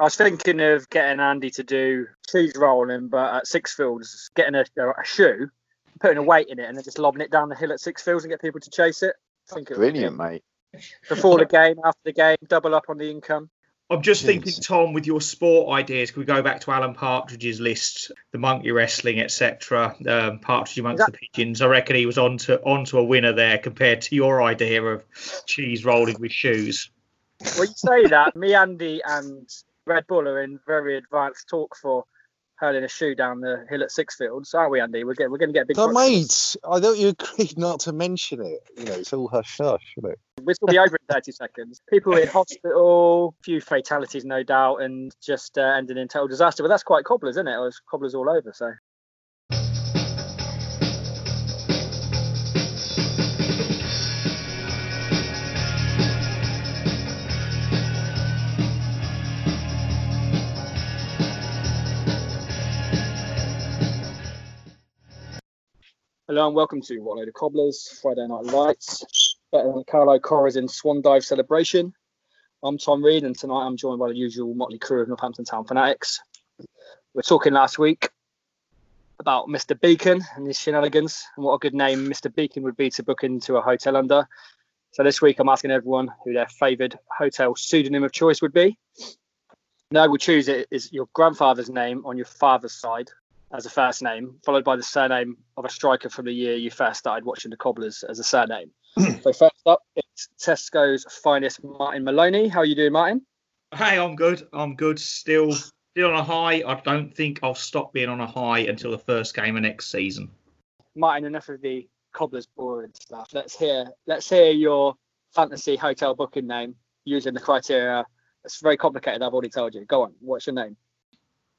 I was thinking of getting Andy to do cheese rolling, but at Sixfields, getting a, a shoe, putting a weight in it, and then just lobbing it down the hill at Sixfields and get people to chase it. I think it would be Brilliant, mate. Before the game, after the game, double up on the income. I'm just Jeez. thinking, Tom, with your sport ideas, can we go back to Alan Partridge's list, the monkey wrestling, etc. Um, Partridge amongst Is the pigeons. I reckon he was on to onto a winner there compared to your idea of cheese rolling with shoes. Well, you say that, me, Andy, and Red Bull are in very advanced talk for hurling a shoe down the hill at Sixfields, aren't we, Andy? We're getting, we're going to get a big. But mate, I thought you agreed not to mention it. You know, it's all hush hush, isn't it? We'll still be over in 30 seconds. People in hospital, few fatalities, no doubt, and just uh, ending in total disaster. But that's quite cobblers, isn't it? It was cobblers all over. So Hello and welcome to What Load of Cobblers Friday Night Lights. Better than Carlo Corazzin Swan Dive celebration. I'm Tom Reed, and tonight I'm joined by the usual motley crew of Northampton Town fanatics. We were talking last week about Mr. Beacon and his shenanigans, and what a good name Mr. Beacon would be to book into a hotel under. So this week I'm asking everyone who their favoured hotel pseudonym of choice would be. No, we'll choose it is your grandfather's name on your father's side as a first name, followed by the surname of a striker from the year you first started watching the Cobblers as a surname. so first up, it's Tesco's finest Martin Maloney. How are you doing, Martin? Hey, I'm good. I'm good. Still, still on a high. I don't think I'll stop being on a high until the first game of next season. Martin, enough of the Cobblers boring stuff. Let's hear let's hear your fantasy hotel booking name using the criteria. It's very complicated. I've already told you. Go on. What's your name?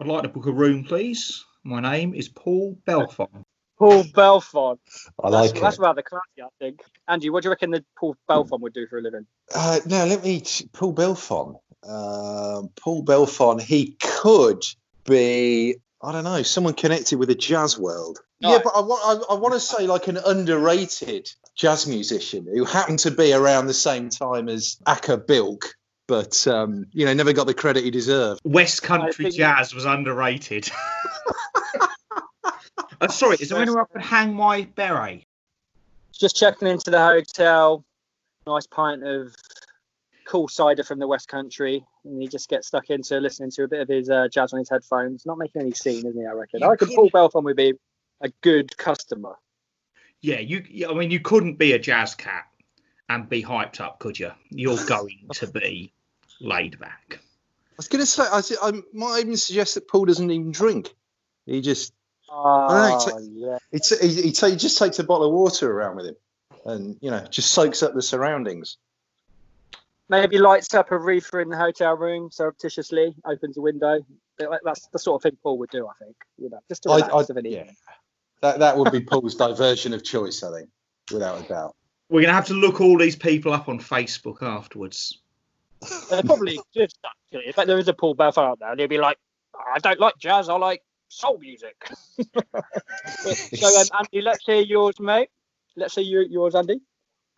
I'd like to book a room, please. My name is Paul Belfon. Paul Belfon. I That's, like that's it. rather classy, I think. Andy, what do you reckon that Paul Belfon would do for a living? Uh, now let me. Paul Belfon. Um, Paul Belfon. He could be. I don't know. Someone connected with the jazz world. Yeah, but I want. I, I want to say like an underrated jazz musician who happened to be around the same time as Acker Bilk, but um, you know, never got the credit he deserved. West Country Jazz was underrated. uh, sorry, is there anywhere I could hang my beret? Just checking into the hotel. Nice pint of cool cider from the West Country, and he just gets stuck into listening to a bit of his uh, jazz on his headphones. Not making any scene, isn't he? I reckon. You I reckon could- Paul Belfon would be a good customer. Yeah, you. yeah, I mean, you couldn't be a jazz cat and be hyped up, could you? You're going to be laid back. I was going to say, I, I might even suggest that Paul doesn't even drink. He just Oh, ah, Right. yeah. he, t- he, he, he just takes a bottle of water around with him, and you know, just soaks up the surroundings. Maybe lights up a reefer in the hotel room surreptitiously, opens a window. That's the sort of thing Paul would do, I think. You know, just to I, relax I, of an yeah, that that would be Paul's diversion of choice, I think, without a doubt. We're gonna have to look all these people up on Facebook afterwards. They probably exist actually. In fact, there is a Paul Belfon out there, and he'll be like, "I don't like jazz. I like soul music." so, um, Andy, let's hear yours, mate. Let's hear your, yours, Andy.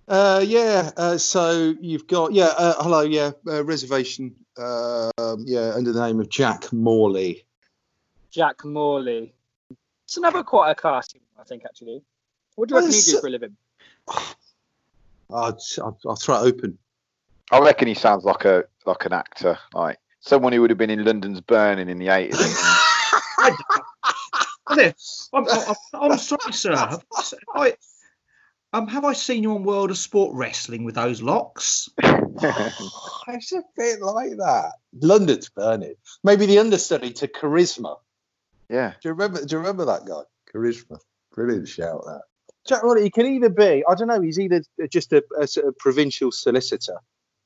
Uh, yeah. Uh, so you've got yeah. Uh, hello. Yeah. Uh, reservation. Um, yeah, under the name of Jack Morley. Jack Morley. It's another quite a one, I think, actually. What do you reckon it's- do for a living? I'll, I'll, I'll throw it open. I reckon he sounds like a like an actor, like someone who would have been in London's Burning in the eighties. I'm, I'm, I'm sorry, sir. Have I, um, have I seen you on World of Sport Wrestling with those locks? It's a bit like that. London's burning. Maybe the understudy to Charisma. yeah, Do you remember? Do you remember that guy? Charisma. Brilliant shout that. Jack Ronnie, he can either be, I don't know, he's either just a, a sort of provincial solicitor.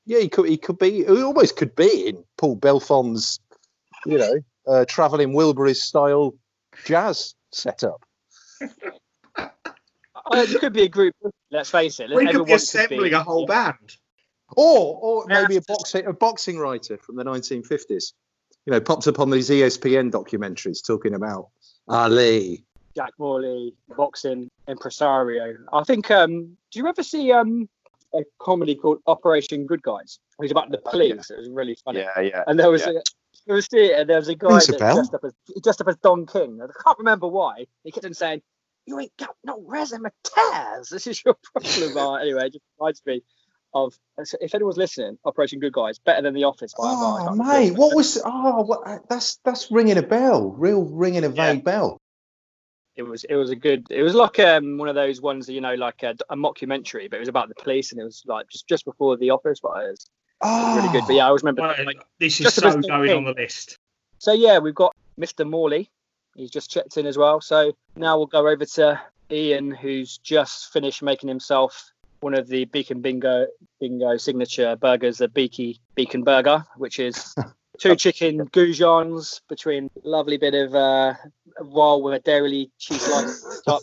Yeah, he could he could be he almost could be in Paul Belfon's, you know, uh, travelling Wilburys style jazz setup. Uh, it could be a group. Let's face it. We could be assembling a whole band. Or or maybe a boxing a boxing writer from the 1950s. You know, popped up on these ESPN documentaries talking about Ali. Jack Morley, boxing impresario. I think. Um, do you ever see um a comedy called Operation Good Guys? It was about the oh, police. It was really funny. yeah, yeah. And there was Yeah. a there was theatre. There was a guy Rings that dressed up as dressed up as Don King. I can't remember why. He kept on saying, "You ain't got no resume tears. This is your problem." Uh, anyway, it just reminds me of if anyone's listening, Operation Good Guys better than The Office. By a mile. I Oh, mate, what was? Oh, what, uh, that's that's ringing a bell. Real ringing a vague bell. It was it was a good. It was like um one of those ones that you know like a, a mockumentary, but it was about the police, and it was like just just before The Office. But it was Oh, really good. But yeah, I always remember. Well, like, this is so going King. on the list. So yeah, we've got Mr. Morley. He's just checked in as well. So now we'll go over to Ian, who's just finished making himself one of the Beacon Bingo Bingo signature burgers, the Beaky Beacon Burger, which is two chicken goujons between lovely bit of uh, roll with a dairy cheese slice top.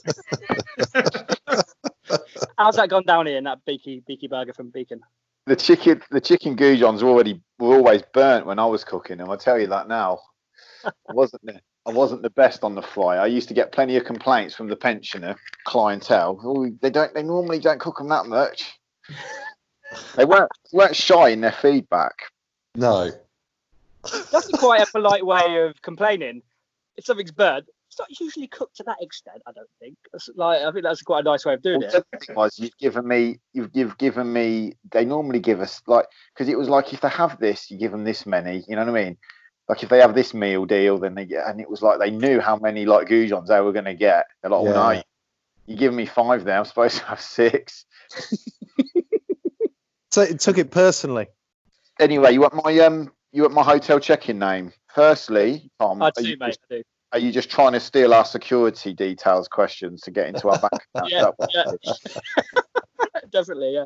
How's that gone down here in that Beaky Beaky Burger from Beacon? The chicken, the chicken goujons were already were always burnt when I was cooking them. I tell you that now. I wasn't the I wasn't the best on the fly. I used to get plenty of complaints from the pensioner clientele. Oh, they don't. They normally don't cook them that much. They weren't weren't shy in their feedback. no. That's quite a polite way of complaining. If something's burnt, it's not usually cooked to that extent. I don't think. That's like I think that's quite a nice way of doing Well, it. the was you've given me you've, you've given me they normally give us like because it was like if they have this you give them this many you know what I mean like if they have this meal deal then they get and it was like they knew how many like goujons they were going to get they're like oh, no Yeah. you giving me five there I'm supposed to have six So it took it personally. anyway you want my um you want my hotel check-in name firstly Tom I are, do, you mate. just, I do. are you just trying to steal our security details questions to get into our bank account Yeah, yeah. Definitely, yeah.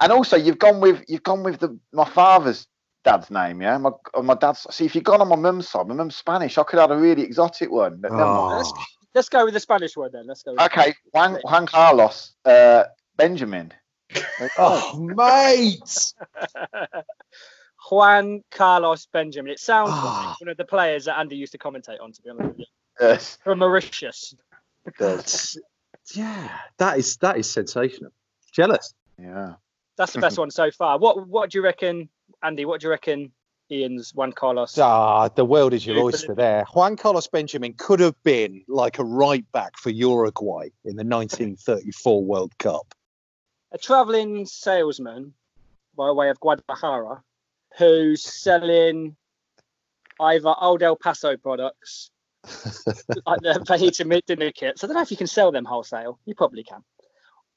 And also, you've gone with you've gone with the my father's dad's name, yeah. My my dad's. See, if you'd gone on my mum's side, my mum's Spanish. I could have a really exotic one. But never mind. Oh. Let's go with the Spanish word then. Let's go. With Okay, Juan, Juan Carlos uh, Benjamin. Oh, mate. Juan Carlos Benjamin. It sounds Ah. like one of the players that Andy used to commentate on. To be honest with you, Yes, from Mauritius. it. That's, yeah, that is that is sensational. Jealous. Yeah. That's the best one so far. What What do you reckon, Andy? What do you reckon Ian's Juan Carlos? Ah, the world is your oyster there. Juan Carlos Benjamin could have been like a right back for Uruguay in the 1934 World Cup. a traveling salesman by way of Guadalajara who's selling either old El Paso products like the fajita dinner kits. I don't know if you can sell them wholesale. You probably can.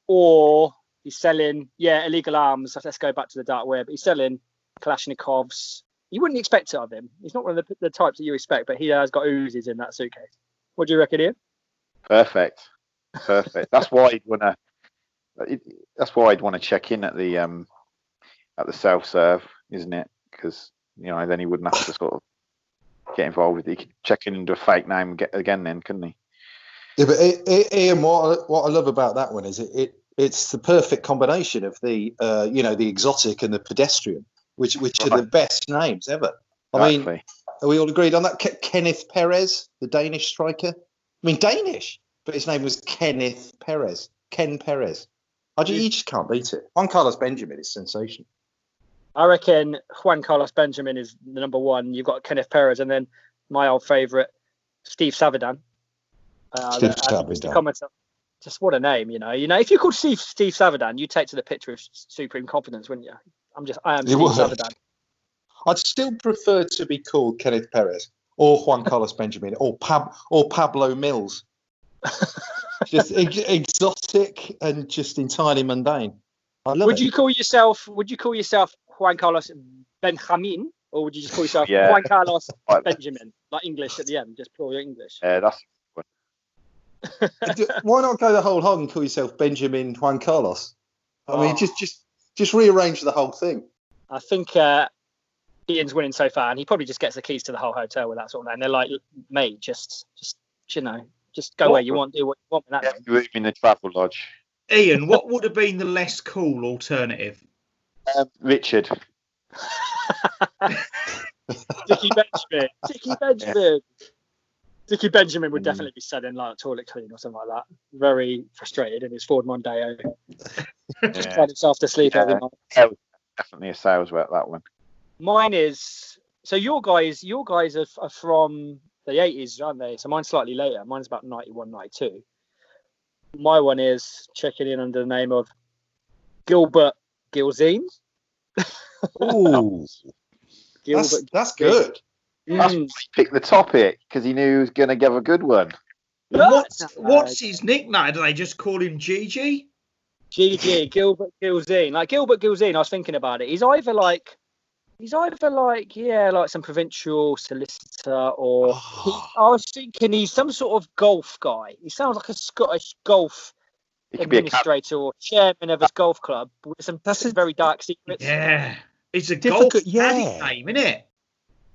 Or he's selling, yeah, illegal arms. Let's go back to the dark web. He's selling Kalashnikovs. You wouldn't expect it of him. He's not one of the, the types that you expect, but he has got Uzis in that suitcase. What do you reckon, Ian? Perfect. Perfect. That's why I'd want to. That's why I'd want to check in at the um at the self serve, isn't it? Because you know then he wouldn't have to sort of get involved with it. He could check in into a fake name and get again then, couldn't he? Yeah, but I- I- Ian, what I, what I love about that one is it, it it's the perfect combination of the uh, you know the exotic and the pedestrian, which which are the best names ever. I mean, Exactly. are we all agreed on that? Ke- Kenneth Perez, the Danish striker. I mean, Danish, but his name was Kenneth Perez. Ken Perez. I just, you just can't beat it. Juan Carlos Benjamin is sensational. I reckon Juan Carlos Benjamin is the number one. You've got Kenneth Perez, and then my old favourite, Steve Savidan. Uh, Steve just a Savidan. commenter. Just what a name, you know. You know, if you called Steve Steve Savidan, you'd take to the picture of supreme confidence, wouldn't you? I'm just I am It Steve would. Savidan. I'd still prefer to be called Kenneth Perez or Juan Carlos Benjamin or Pab or Pablo Mills. just ex- exotic and just entirely mundane. I love Would it. you call yourself? Would you call yourself Juan Carlos Benjamin, or would you just call yourself Yeah. Juan Carlos Benjamin, like English at the end, just pure English? yeah, that's Why not go the whole hog and call yourself Benjamin Juan Carlos? I mean, Oh. just just just rearrange the whole thing. I think uh, Ian's winning so far, and he probably just gets the keys to the whole hotel with that sort of name. They're like, mate, just, just, you know, just go What- where you want, do what you want with that. yeah, name. room in the travel lodge. Ian, what would have been the less cool alternative? Um, Richard. Dickie Benjamin, Dickie Benjamin. Dickie Benjamin would Mm. definitely be selling like a toilet clean or something like that. Very frustrated in his Ford Mondeo, just Yeah, cried himself to sleep every Yeah. night. definitely a sales rep that one. Mine is so your guys, your guys are, are from the 80s, aren't they? So mine's slightly later. Mine's about 91, 92. My one is checking in under the name of Gilbert Gilzean. Ooh, Gilbert. that's, that's good. That's Mm. why he picked the topic because he knew he was going to give a good one. What's what's his nickname? Do they just call him Gigi? GG Gilbert Gilzean. Like Gilbert Gilzean, I was thinking about it. He's either like he's either like yeah, like some provincial solicitor, or he, I was thinking he's some sort of golf guy. He sounds like a Scottish golf He could be a administrator or chairman of his golf club with some That's a- very dark secrets. Yeah, it's a Difficult- golf yeah. caddy name, isn't it?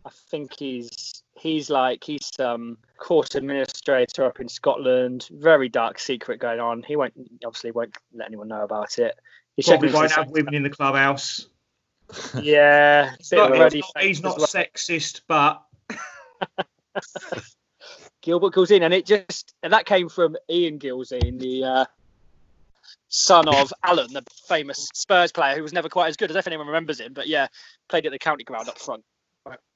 I think he's he's like he's um court administrator up in Scotland. Very dark secret going on. He won't obviously won't let anyone know about it. He's Probably won't into have women in the clubhouse. Yeah, He's bit not, of he's ready not, he's face not well. sexist, but Gilbert Gilzean, and it just and that came from Ian Gilzean, the uh, son of Alan, the famous Spurs player who was never quite as good as if anyone remembers him, but yeah, played at the county ground up front.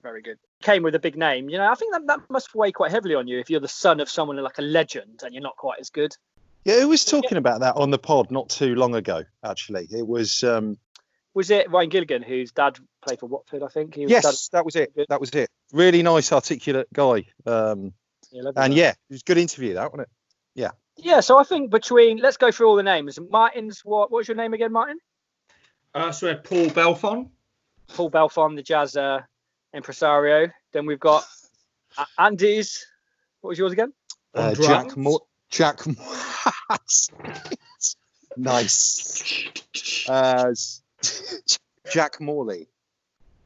Very good. Came with a big name. You know, I think that, that must weigh quite heavily on you if you're the son of someone like a legend and you're not quite as good. Yeah, who was talking about that on the pod not too long ago? Actually, it was. Um, Was it Ryan Gilligan whose dad played for Watford? I think he was yes, that was it. That was it. Really nice, articulate guy. Um, yeah, and guy. yeah, it was a good interview, that wasn't it? Yeah. Yeah. So I think between let's go through all the names. Martin's what? What's your name again, Martin? uh, so we had Paul Belfon. Paul Belfon, the jazz uh, impresario. Then we've got uh, Andy's. What was yours again? Uh. Jack Moore. Jack. Moore- nice. Uh, Jack Morley.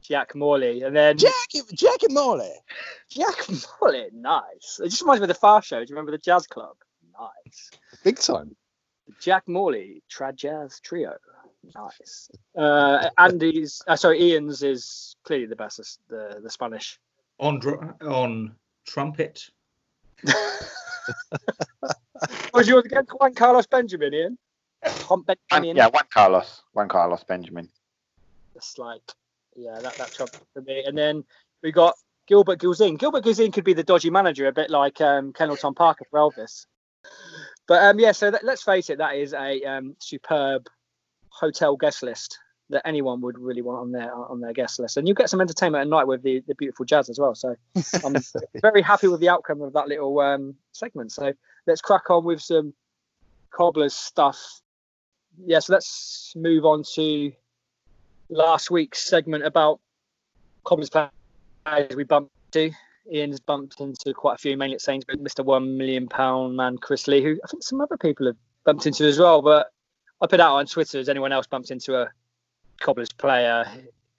Jack Morley. And then Jack. Jack and Morley. Jack Morley. Nice. It just reminds me of the Fast Show. Do you remember the jazz club? Nice. Big time. Jack Morley, trad jazz trio. Nice. Uh, Andy's, uh, sorry, Ian's is clearly the best. The the Spanish. on dr- on trumpet. Was yours again? Juan Carlos Benjamin, Ian. Juan Juan- Benjamin. yeah, Juan Carlos. Juan Carlos Benjamin. It's like, yeah, that that trumpet for me. And then we got Gilbert Gilzean. Gilbert Gilzean could be the dodgy manager, a bit like um, Colonel Tom Parker for Elvis. But um, yeah, so that, let's face it, that is a um, superb hotel guest list that anyone would really want on their on their guest list, and you get some entertainment at night with the, the beautiful jazz as well. So I'm very happy with the outcome of that little um, segment. So let's crack on with some cobblers stuff. Yeah, so let's move on to last week's segment about cobblers players we bumped into. Ian's bumped into quite a few, mainly at Sainsbury's, Mr. One Million Pound man Chris Lee, who I think some other people have bumped into as well. But I put out on Twitter, has anyone else bumped into a cobblers player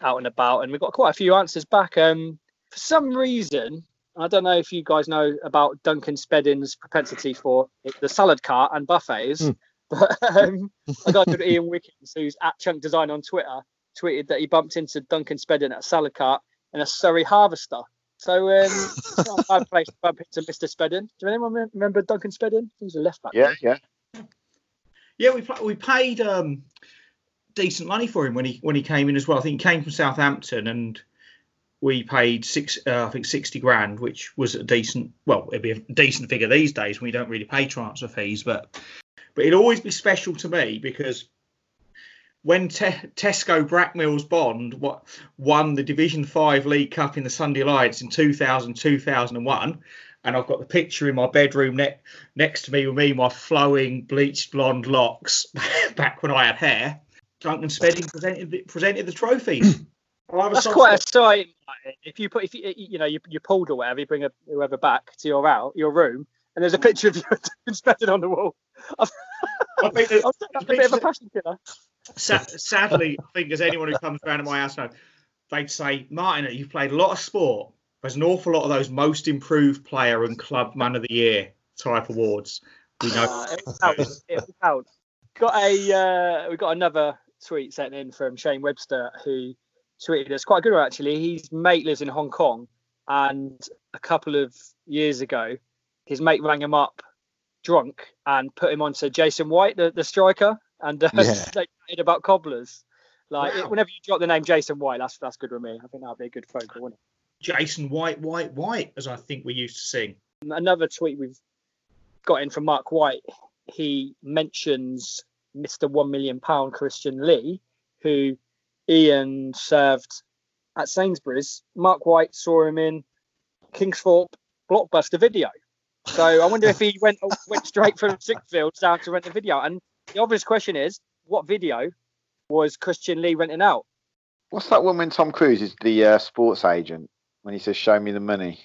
out and about? And we got quite a few answers back. Um, for some reason, I don't know if you guys know about Duncan Spedding's propensity for the salad cart and buffets, Hmm. but um, a guy called Ian Wickens, who's at Chunk Design on Twitter, tweeted that he bumped into Duncan Spedding at a salad cart in a Surrey Harvester. So um, it's not a bad place to bump into Mr. Spedding. Do anyone remember Duncan Spedding? He was a left back. Yeah, yeah. Yeah, we we paid um, decent money for him when he when he came in as well. I think he came from Southampton, and we paid six uh, I think sixty grand, which was a decent. Well, it'd be a decent figure these days. We don't really pay transfer fees, but but it'd always be special to me because when Te- Tesco Brackmills Bond what won the Division Five League Cup in the Sunday Lights in 2000 2001, and I've got the picture in my bedroom ne- next to me with me my flowing bleached blonde locks back when I had hair. Duncan Spedding presented the, presented the trophies. I'll have a That's quite a sight. If you put, if you, you know, you, you pulled or whatever, you bring a, whoever back to your out your room, and there's a picture of you inspected on the wall. I think say a bit of a passion killer. Sa- sadly, I think as anyone who comes around to my house knows, they'd say, Martin, you've played a lot of sport. There's an awful lot of those most improved player and club man of the year type awards. We know. Uh, it was. It was. Got a, uh, we got another tweet sent in from Shane Webster who tweeted us quite a good one actually. His mate lives in Hong Kong, and a couple of years ago, his mate rang him up drunk and put him onto Jason White, the, the striker, and uh, Yeah. they chatted about cobblers. Like Wow. whenever you drop the name Jason White, that's that's good with me. I think that'd be a good phone call, wouldn't it? Jason White, White, White, as I think we used to sing. Another tweet we've got in from Mark White. He mentions Mr. One Million Pound Christian Lee, who Ian served at Sainsbury's. Mark White saw him in Kingsthorpe blockbuster video. So I wonder if he went went straight from Sixfields down to rent the video. And the obvious question is, what video was Christian Lee renting out? What's that one when Tom Cruise is the uh, sports agent when he says, "Show me the money"?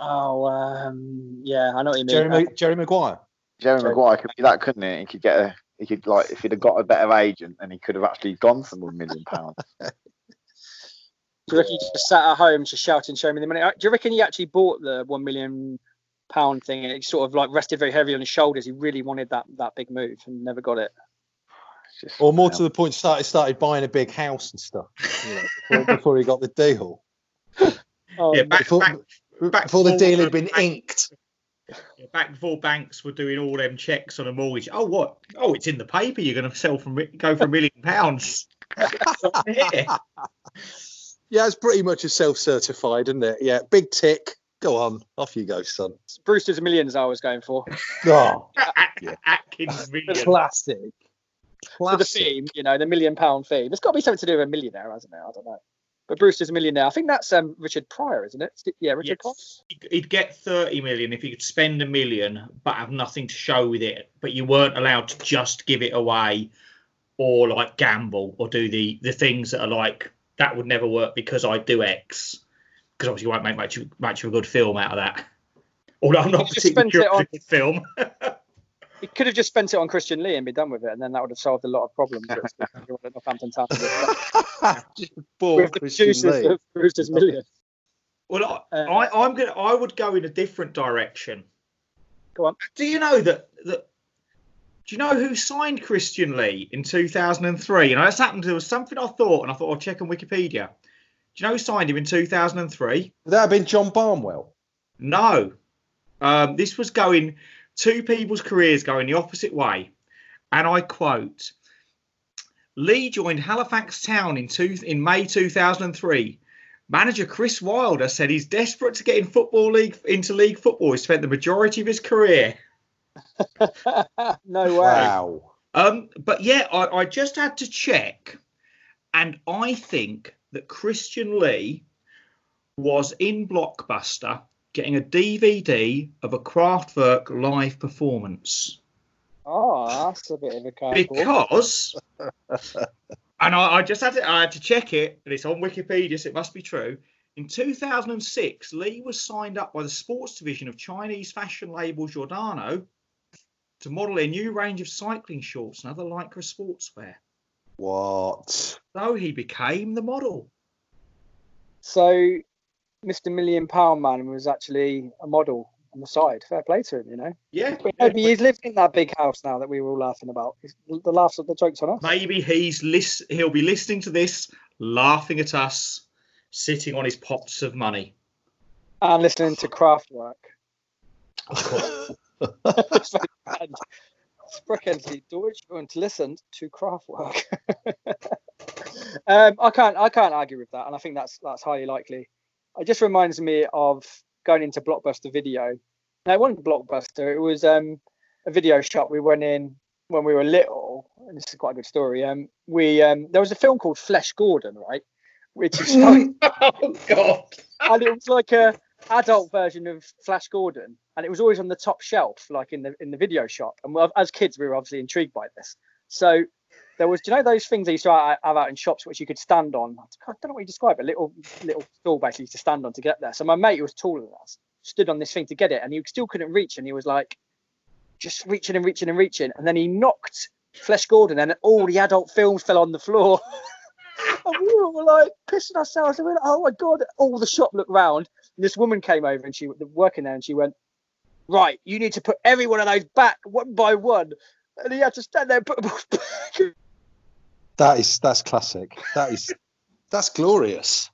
Oh, um, yeah, I know what you mean. Jerry, Ma- Jerry Maguire. Jerry Sorry. Maguire could be that, couldn't he? He could get a. He could like if he'd have got a better agent, and he could have actually gone for one million pounds. Do you reckon he just sat at home just shouting, "Show me the money"? Uh, Do you reckon he actually bought the one million pound thing and it sort of like rested very heavy on his shoulders? He really wanted that that big move and never got it. Just- Or more to the point, started started buying a big house and stuff. You know, before, before he got the deal. Oh, yeah, back, Before, back, back before the deal had been bank- inked. yeah, back before banks were doing all them checks on a mortgage. Oh, what? Oh, it's in the paper. You're going to sell from go for a million pounds. Yeah. Yeah, it's pretty much a self-certified, isn't it? Yeah, big tick. Go on, off you go, son. Brewster's Millions I was going for. Oh, At- Atkins million. classic. For the theme, you know, the million pound theme. There's got to be something to do with a millionaire, hasn't it? I don't know. But Brewster's a millionaire. I think that's um, Richard Pryor, isn't it? Yeah, Richard Yes. He'd- He'd get 30 million if he could spend a million but have nothing to show with it. But you weren't allowed to just give it away or like gamble or do the, the things that are like, that would never work because I do X. Because obviously you won't make much, much of a good film out of that. Although I'm not You particularly spent it sure on- it's a good film. He could have just spent it on Christian Lee and be done with it, and then that would have solved a lot of problems with Northampton Town Just bought with the Christian producers Lee. of Brewster's Millions. Well, I, Uh, I, I'm gonna. I would go in a different direction. Go on. Do you know that that? Do you know who signed Christian Lee in 2003? And that's happened. There was something I thought, and I thought I'll check on Wikipedia. Do you know who signed him in 2003? Would that have been John Barnwell? No. Um, this was going two people's careers going the opposite way, and I quote: Lee joined Halifax Town in two, in May 2003. Manager Chris Wilder said he's desperate to get in football league into league football. He spent the majority of his career. no way. Wow. Um, but yeah, I, I just had to check, and I think that Christian Lee was in Blockbuster getting a DVD of a Kraftwerk live performance Oh, that's a bit of a curveball. because, and I, I just had to I had to check it, and it's on Wikipedia, so it must be true. In 2006, Lee was signed up by the sports division of Chinese fashion label Giordano to model a new range of cycling shorts and other lycra sportswear. What? So he became the model. So, Mr. Million Pound Man was actually a model on the side. Fair play to him, you know. Yeah. But maybe he's living in that big house now that we were all laughing about. The laughs of the jokes on us. Maybe he's lis- he'll be listening to this, laughing at us, sitting on his pots of money. And listening to Kraftwerk. It's very bad. Sprechen Sie Deutsch und listen to Kraftwerk. um, I can't I can't argue with that, and I think that's that's highly likely. It just reminds me of going into Blockbuster Video. No, it wasn't Blockbuster. It was um, a video shop. We went in when we were little, and this is quite a good story. Um, we um, there was a film called Flesh Gordon, right? Which is like, oh God. And it was like a adult version of Flash Gordon, and it was always on the top shelf, like in the in the video shop. And as kids, we were obviously intrigued by this. So there was, do you know, those things they used to have out in shops which you could stand on. I don't know what you describe it. Little little stool basically to stand on to get there. So my mate, who was taller than us, stood on this thing to get it, and he still couldn't reach, and he was like, just reaching and reaching and reaching, and then he knocked Flesh Gordon, and all the adult films fell on the floor. and we were all like pissing ourselves. We were like, oh my god! All the shop looked round, and this woman came over, and she was working there, and she went, right, you need to put every one of those back one by one. And he had to stand there and put them all back. That is that's classic. That is that's glorious.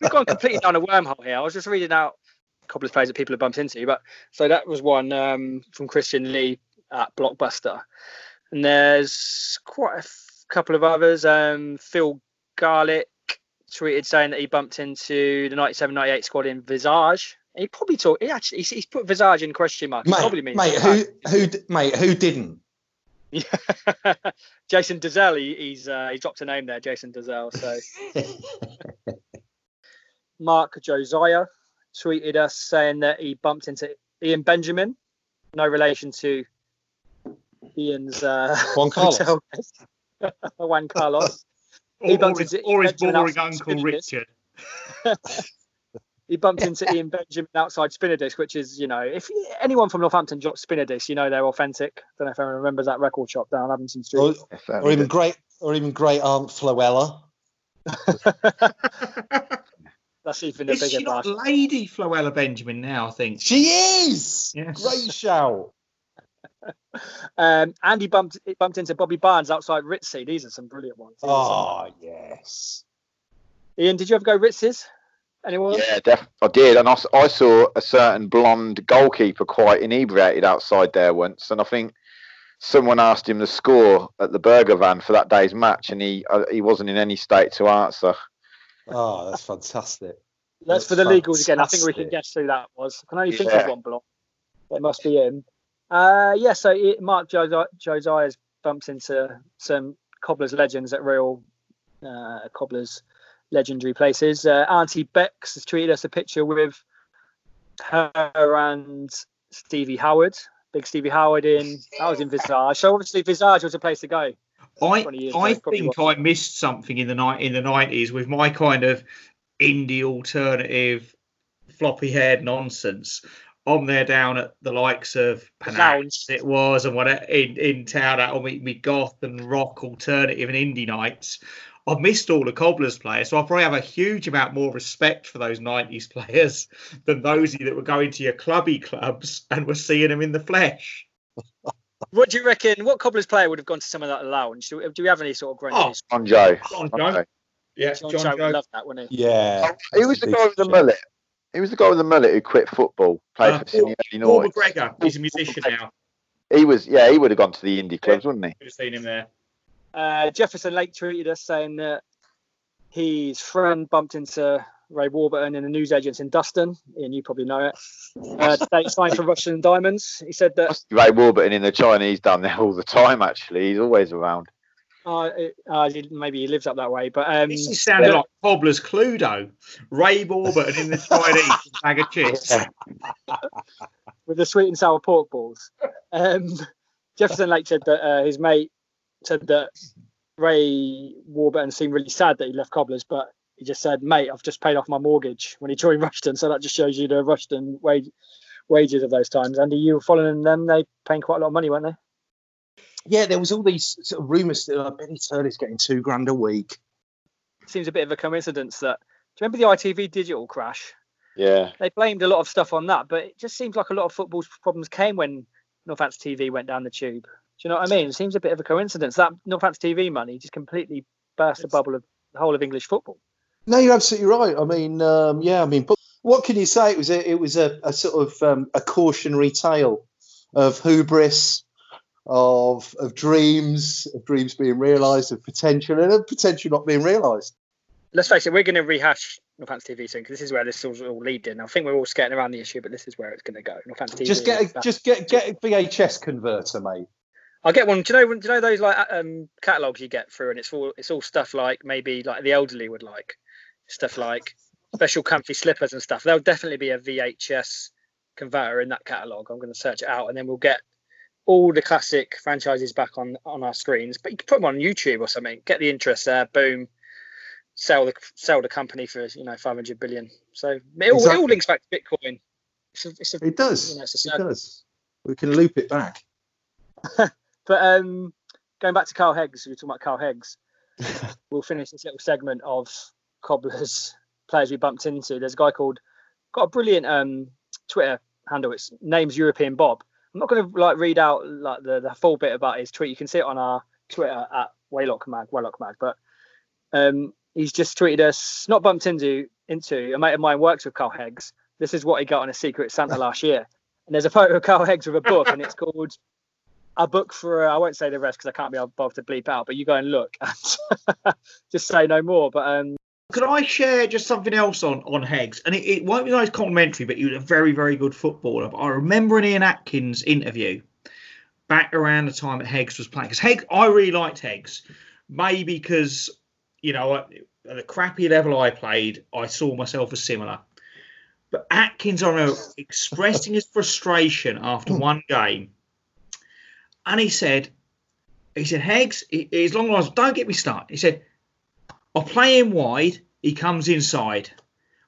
We've gone completely down a wormhole here. I was just reading out a couple of plays that people have bumped into, but so that was one um, from Christian Lee at Blockbuster, and there's quite a f- couple of others. Um, Phil Garlick tweeted saying that he bumped into the 97-98 squad in Visage. He probably talked. He actually he's, he's put Visage in question mark. He probably Mate, means mate, who who mate who didn't? Yeah. Jason Dozzell, he, he's uh, he dropped a name there, Jason Dozzell. So Mark Josiah tweeted us saying that he bumped into Ian Benjamin, no relation to Ian's uh, Juan Carlos. Juan Carlos. Or, He or bumped his, or his boring uncle Richard. He bumped into Ian Benjamin outside Spinner Disc, which is, you know, if anyone from Northampton drops Spinner Disc, you know they're authentic. I Don't know if anyone remembers that record shop down Abington Street. or, or even great or even great Aunt Floella. That's even a Is bigger she not bash. Lady Floella Benjamin now? I think. She is. Yes. Great shout. Um, and he bumped he bumped into Bobby Barnes outside Ritzy. These are some brilliant ones. These are some- Oh yes. Ian, did you ever go Ritz's? Anyone? Yeah, def- I did, and I, I saw a certain blonde goalkeeper quite inebriated outside there once, and I think someone asked him the score at the burger van for that day's match, and he uh, he wasn't in any state to answer. Oh, that's fantastic. Let's for That's the legals again. I think we can guess who that was. I can only think Yeah. of one block. It must be him. Uh, yeah, so it, Mark Josiah, Josiah's bumped into some Cobblers legends at real uh, Cobblers legendary places. Uh, Auntie Bex has tweeted us a picture with her and Stevie Howard. Big Stevie Howard in that was in Visage. So obviously Visage was a place to go. I I think I missed something in the night in the nineties with my kind of indie alternative floppy haired nonsense. On there down at the likes of Panache, it was, and what in in town at all me, me goth and rock alternative and indie nights. I've missed all the Cobblers players, so I probably have a huge amount more respect for those 90s players than those of you that were going to your clubby clubs and were seeing them in the flesh. What do you reckon? What Cobblers player would have gone to some of that lounge? Do, do we have any sort of Oh, grunges? John Joe. John Joe. Yeah, John, John, Joe Joe. would love that, wouldn't he? Yeah. He was the guy with the mullet. He was the guy with the mullet who quit football, played Uh, for Sydney early Paul McGregor. He's a musician now. He was, yeah, he would have gone to the indie clubs, wouldn't he? Could have seen him there. Uh, Jefferson Lake tweeted us saying that his friend bumped into Ray Warburton in the newsagents in Duston. Ian, you probably know it. Uh, today signed for Rushden Diamonds. He said that Ray Warburton in the Chinese down there all the time. Actually, he's always around. uh, uh, maybe he lives up that way, but um, This is sounding like Cobbler's Cluedo. Ray Warburton in the Chinese bag of chips. with the sweet and sour pork balls. Um, Jefferson Lake said that uh, his mate said that Ray Warburton seemed really sad that he left Cobblers, but he just said, "Mate, I've just paid off my mortgage when he joined Rushden." So that just shows you the Rushden wage, wages of those times. Andy, you were following them; they paying quite a lot of money, weren't they? Yeah, there was all these sort of rumours that uh, Benny Turley's getting two grand a week. Seems a bit of a coincidence that. Do you remember the ITV digital crash? Yeah, They blamed a lot of stuff on that, but it just seems like a lot of football's problems came when Northampton TV went down the tube. Do you know what I mean? It seems a bit of a coincidence that Northampton TV money just completely burst the bubble of the whole of English football. No, you're absolutely right. I mean, um, yeah, I mean, but what can you say? It was a, it was a, a sort of um, a cautionary tale of hubris, of of dreams, of dreams being realised, of potential, and of potential not being realised. Let's face it, we're going to rehash Northampton TV soon because this is where this is all leading. I think we're all skating around the issue, but this is where it's going to go. Northampton TV. Just get a, just get get a VHS converter, mate. I'll get one. Do you know? Do you know those like um, catalogs you get through, and it's all it's all stuff like maybe like the elderly would like stuff like special comfy slippers and stuff. There'll definitely be a VHS converter in that catalog. I'm going to search it out, and then we'll get all the classic franchises back on on our screens. But you can put them on YouTube or something. Get the interest there. Boom. Sell the sell the company for you know 500 billion. So it all, it all links back to Bitcoin. It's a, it's a, It does. You know, it does. We can loop it back. But um, going back to Carl Heggs, we were talking about Carl Heggs. we'll finish this little segment of cobblers players we bumped into. There's a guy called got a brilliant um, Twitter handle. Its name's European Bob. I'm not going to like read out like the, the full bit about his tweet. You can see it on our Twitter at Waylock Mag, Waylock Mag. But um, he's just tweeted us. Not bumped into into a mate of mine works with Carl Heggs. This is what he got on a Secret Santa last year. And there's a photo of Carl Heggs with a book, and it's called a book for I won't say the rest because I can't be bothered to bleep out, but you go and look and just say no more. But um, Could I share just something else on on Heggs? And it, it won't be nice complimentary, but he was a very very good footballer. But I remember an Ian Atkins interview back around the time that Heggs was playing. Because Heggs, I really liked Heggs, maybe because you know at the crappy level I played, I saw myself as similar. But Atkins, I expressing his frustration after one game, and he said, he said, Heggs, he, he's long lines, don't get me started. He said, I'll play him wide, he comes inside.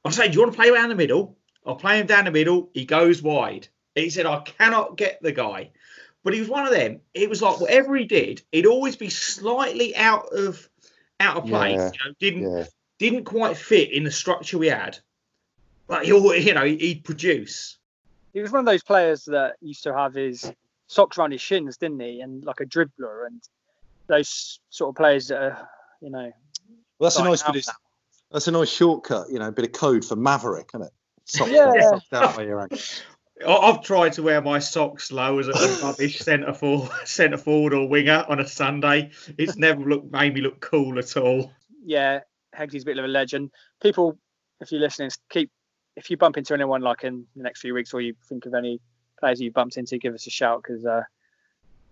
I say, Do you want to play around the middle? I'll play him down the middle, he goes wide. He said, I cannot get the guy. But he was one of them. It was like whatever he did, he'd always be slightly out of out of place. Yeah, You know, didn't Yeah. didn't quite fit in the structure we had. But he always, you know, he'd produce. he was one of those players that used to have his socks around his shins, didn't he? And like a dribbler and those sort of players that are, you know, Well, that's a nice bit. Of, that's a nice shortcut. You know, a bit of code for Maverick, isn't it? Socked Yeah. out- socked out by your ankle. I- I've tried to wear my socks low as a rubbish centre forward, centre forward or winger on a Sunday. It's never looked made me look cool at all. yeah, Heggsy's a bit of a legend. People, if you're listening, keep if you bump into anyone like in the next few weeks, or you think of any players you bumped into, give us a shout because uh,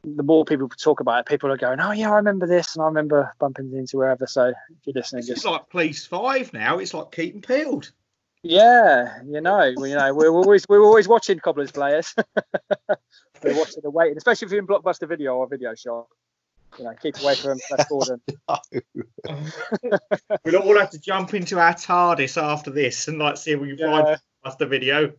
the more people talk about it, people are going, "Oh yeah, I remember this, and I remember bumping into wherever." So if you're listening, It's just like Police Five now. It's like keep 'em peeled. yeah, you know, we, you know, we're always we're always watching Cobblers players. we're watching the waiting, especially if you're in Blockbuster Video or Video Shop. You know, keep away from Flash Gordon. We'll all have to jump into our TARDIS after this and like see if we can Yeah. find the video.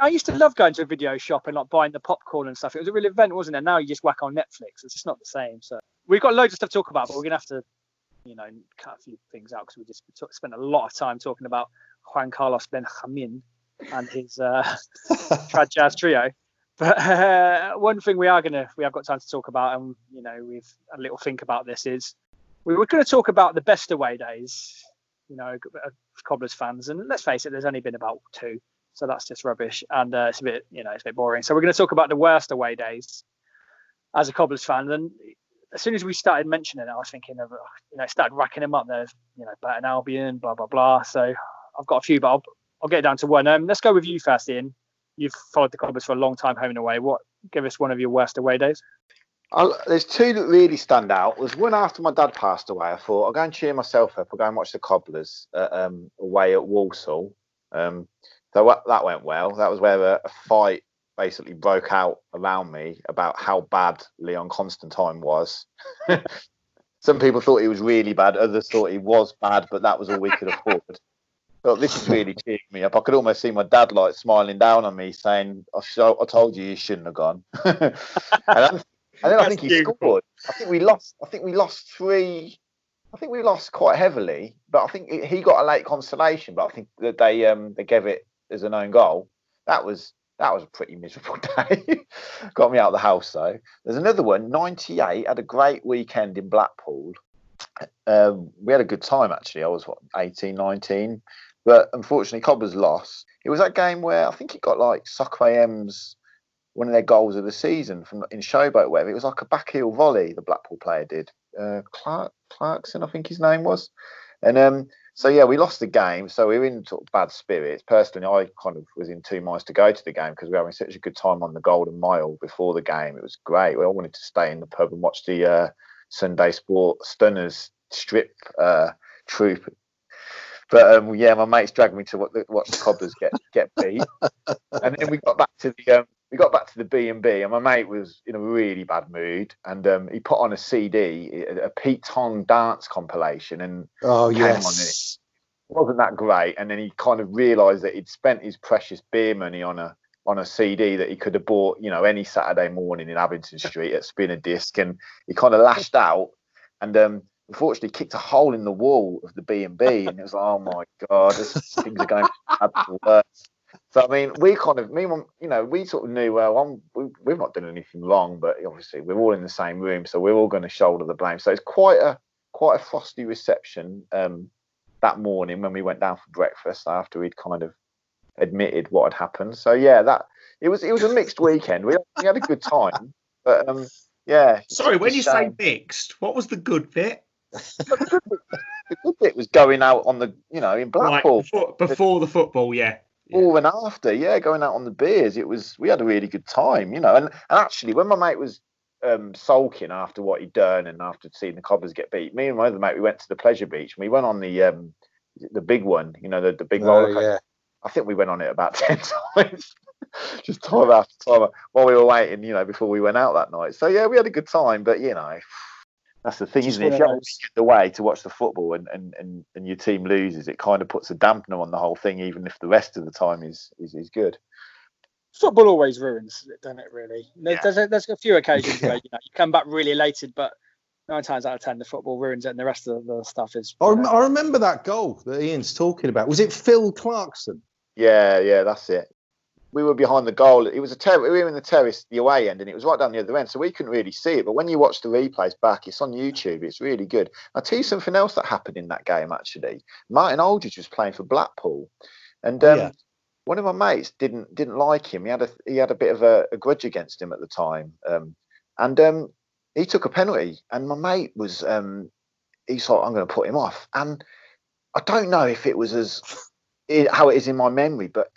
I used to love going to a video shop and like buying the popcorn and stuff. It was a real event, wasn't it? Now you just whack on Netflix. It's just not the same. So we've got loads of stuff to talk about, but we're gonna have to, you know, cut a few things out because we just t- spent a lot of time talking about Juan Carlos Benjamin and his uh, trad jazz trio. But uh, one thing we are gonna, we have got time to talk about, and you know, we've a little think about this is we were going to talk about the best away days. You know, uh, Cobblers fans, and let's face it, there's only been about two. So that's just rubbish, and uh, it's a bit, you know, it's a bit boring. So we're going to talk about the worst away days as a Cobblers fan. And as soon as we started mentioning it, I was thinking of, you know, started racking them up. There's, you know, Burton Albion, blah blah blah. So I've got a few, but I'll, I'll get down to one. Um, let's go with you first, Ian. You've followed the Cobblers for a long time, home and away. What? Give us one of your worst away days. i there's two that really stand out. There's one after my dad passed away. I thought I'll go and cheer myself up. I'll go and watch the Cobblers uh, um, away at Walsall. Um, so that, that went well. That was where a, a fight basically broke out around me about how bad Leon Constantine was. Some people thought he was really bad. Others thought he was bad, but that was all we could afford. But this is really cheering me up. I could almost see my dad like smiling down on me, saying, "I, I told you you shouldn't have gone." and, then, and then I think he scored. I think we lost. I think we lost three. I think we lost quite heavily, but I think he got a late consolation. But I think that they um they gave it as an own goal. That was that was a pretty miserable day. got me out of the house though. There's another one. 98 had a great weekend in Blackpool. Um, we had a good time actually. I was what 18, 19, but unfortunately Cobblers lost. It was that game where I think it got like Soccer AM's one of their goals of the season from in Showboat. Where it was like a backheel volley the Blackpool player did. Uh, Clark Clarkson, I think his name was, and um, so yeah, we lost the game. So we were in sort of bad spirits. Personally, I kind of was in two minds to go to the game because we were having such a good time on the Golden Mile before the game. It was great. We all wanted to stay in the pub and watch the uh, Sunday Sport Stunners strip uh, troop. But um, yeah, my mates dragged me to watch the Cobblers get get beat, and then we got back to the um, we got back to the B and B, and my mate was in a really bad mood, and um, he put on a CD, a Pete Tong dance compilation, and oh came yes, on it. wasn't that great. And then he kind of realised that he'd spent his precious beer money on a on a CD that he could have bought, you know, any Saturday morning in Abington Street at Spinadisc, and he kind of lashed out, and um, unfortunately kicked a hole in the wall of the B and B, and it was like, oh my god, this, things are going to worse. So I mean, we kind of, me, you know, we sort of knew well. I'm, we, we've not done anything wrong, but obviously we're all in the same room, so we're all going to shoulder the blame. So it's quite a quite a frosty reception um, that morning when we went down for breakfast after we'd kind of admitted what had happened. So yeah, that it was it was a mixed weekend. We, we had a good time, but um, yeah. Sorry, when you say mixed, what was the good bit? the, good bit, was going out on the, you know, in Blackpool right, before, before the football. Yeah, before and after, yeah, going out on the beers. It was we had a really good time, you know. And, and actually, when my mate was um, sulking after what he'd done and after seeing the Cobblers get beat, me and my other mate we went to the pleasure beach and we went on the um, the big one, you know, the, the big roller coaster. Yeah. I think we went on it about ten times, just time after time while we were waiting, you know, before we went out that night. So yeah, we had a good time, but you know. That's the thing, Just isn't it? If you're the way to watch the football and, and, and, and your team loses, it kind of puts a dampener on the whole thing, even if the rest of the time is is, is good. Football always ruins it, doesn't it? Really, yeah. there's, a, there's a few occasions where you know you come back really elated, but nine times out of ten the football ruins it, and the rest of the stuff is. I, rem- I remember that goal that Ian's talking about. Was it Phil Clarkson? Yeah, yeah, that's it we were behind the goal. It was a ter- we were in the terrace, the away end, and it was right down the other end, so we couldn't really see it. But when you watch the replays back, it's on YouTube. It's really good. I'll tell you something else that happened in that game. Actually, Martin Aldridge was playing for Blackpool, and oh, um, yeah. one of my mates didn't didn't like him. He had a he had a bit of a, a grudge against him at the time, um, and um, he took a penalty. And my mate was um, he thought I'm going to put him off, and I don't know if it was as how it is in my memory, but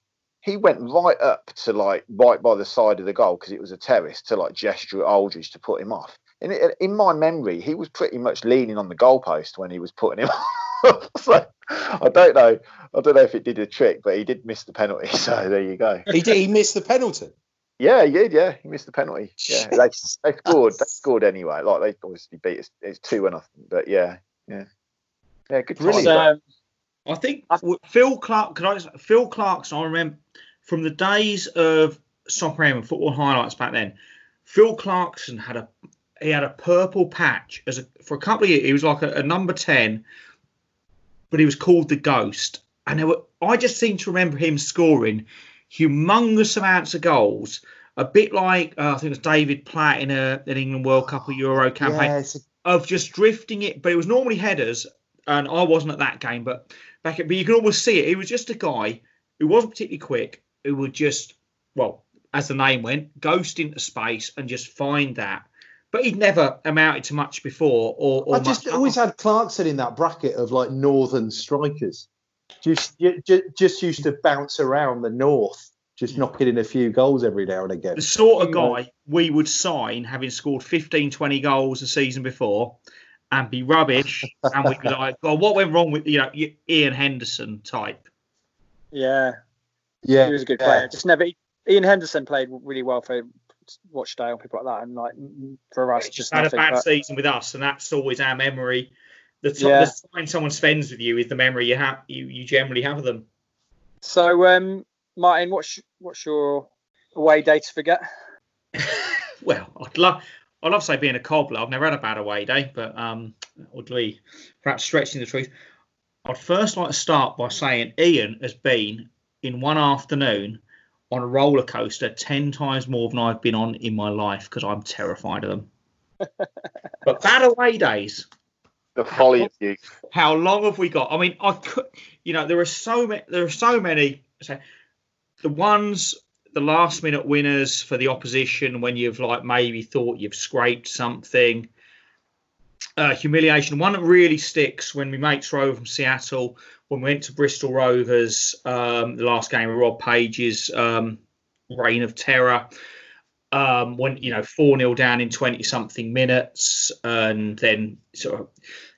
he went right up to like right by the side of the goal because it was a terrace to like gesture at Aldridge to put him off. And in my memory, he was pretty much leaning on the goalpost when he was putting him off. so I don't know. I don't know if it did a trick, but he did miss the penalty. So there you go. He did. He missed the penalty. Yeah, he did. Yeah, he missed the penalty. Yeah, they, they scored. They scored anyway. Like they obviously beat us. It's two and nothing. But yeah, yeah, yeah. Good. Really. I think Phil Clark. Can I, Phil Clarkson. I remember from the days of Soccer and football highlights back then. Phil Clarkson had a he had a purple patch as a, for a couple of years. He was like a, a number ten, but he was called the Ghost. And there were, I just seem to remember him scoring humongous amounts of goals, a bit like uh, I think it was David Platt in a an England World Cup or Euro campaign yeah, a... of just drifting it. But it was normally headers, and I wasn't at that game, but back at, but you can almost see it. He was just a guy who wasn't particularly quick, who would just, well, as the name went, ghost into space and just find that. But he'd never amounted to much before. Or, or I just always had Clarkson in that bracket of like northern strikers. Just, just, just used to bounce around the north, just knocking in a few goals every now and again. The sort of guy we would sign having scored 15, 20 goals a season before and be rubbish. and we'd be like, well, what went wrong with, you know, Ian Henderson type? Yeah, yeah, he was a good player. Just never. Ian Henderson played really well for Rochdale and people like that, and like for us, just, just had nothing, a bad but... season with us, and that's always our memory. The, t- yeah. the time someone spends with you is the memory you have. You, you generally have of them. So, um, Martin, what's what's your away day to forget? well, I'd love I love say being a cobbler. I've never had a bad away day, but um, oddly, perhaps stretching the truth. I'd first like to start by saying Ian has been in one afternoon on a roller coaster 10 times more than I've been on in my life because I'm terrified of them. but bad away days. The folly of you. How long have we got? I mean, I could, you know, there are so many, there are so many, so the ones, the last minute winners for the opposition when you've like maybe thought you've scraped something. uh, humiliation. One that really sticks when we mates rove from Seattle, when we went to Bristol Rovers, um, the last game of Rob Page's um, reign of terror. Um, when you know four 0 down in twenty something minutes, and then sort of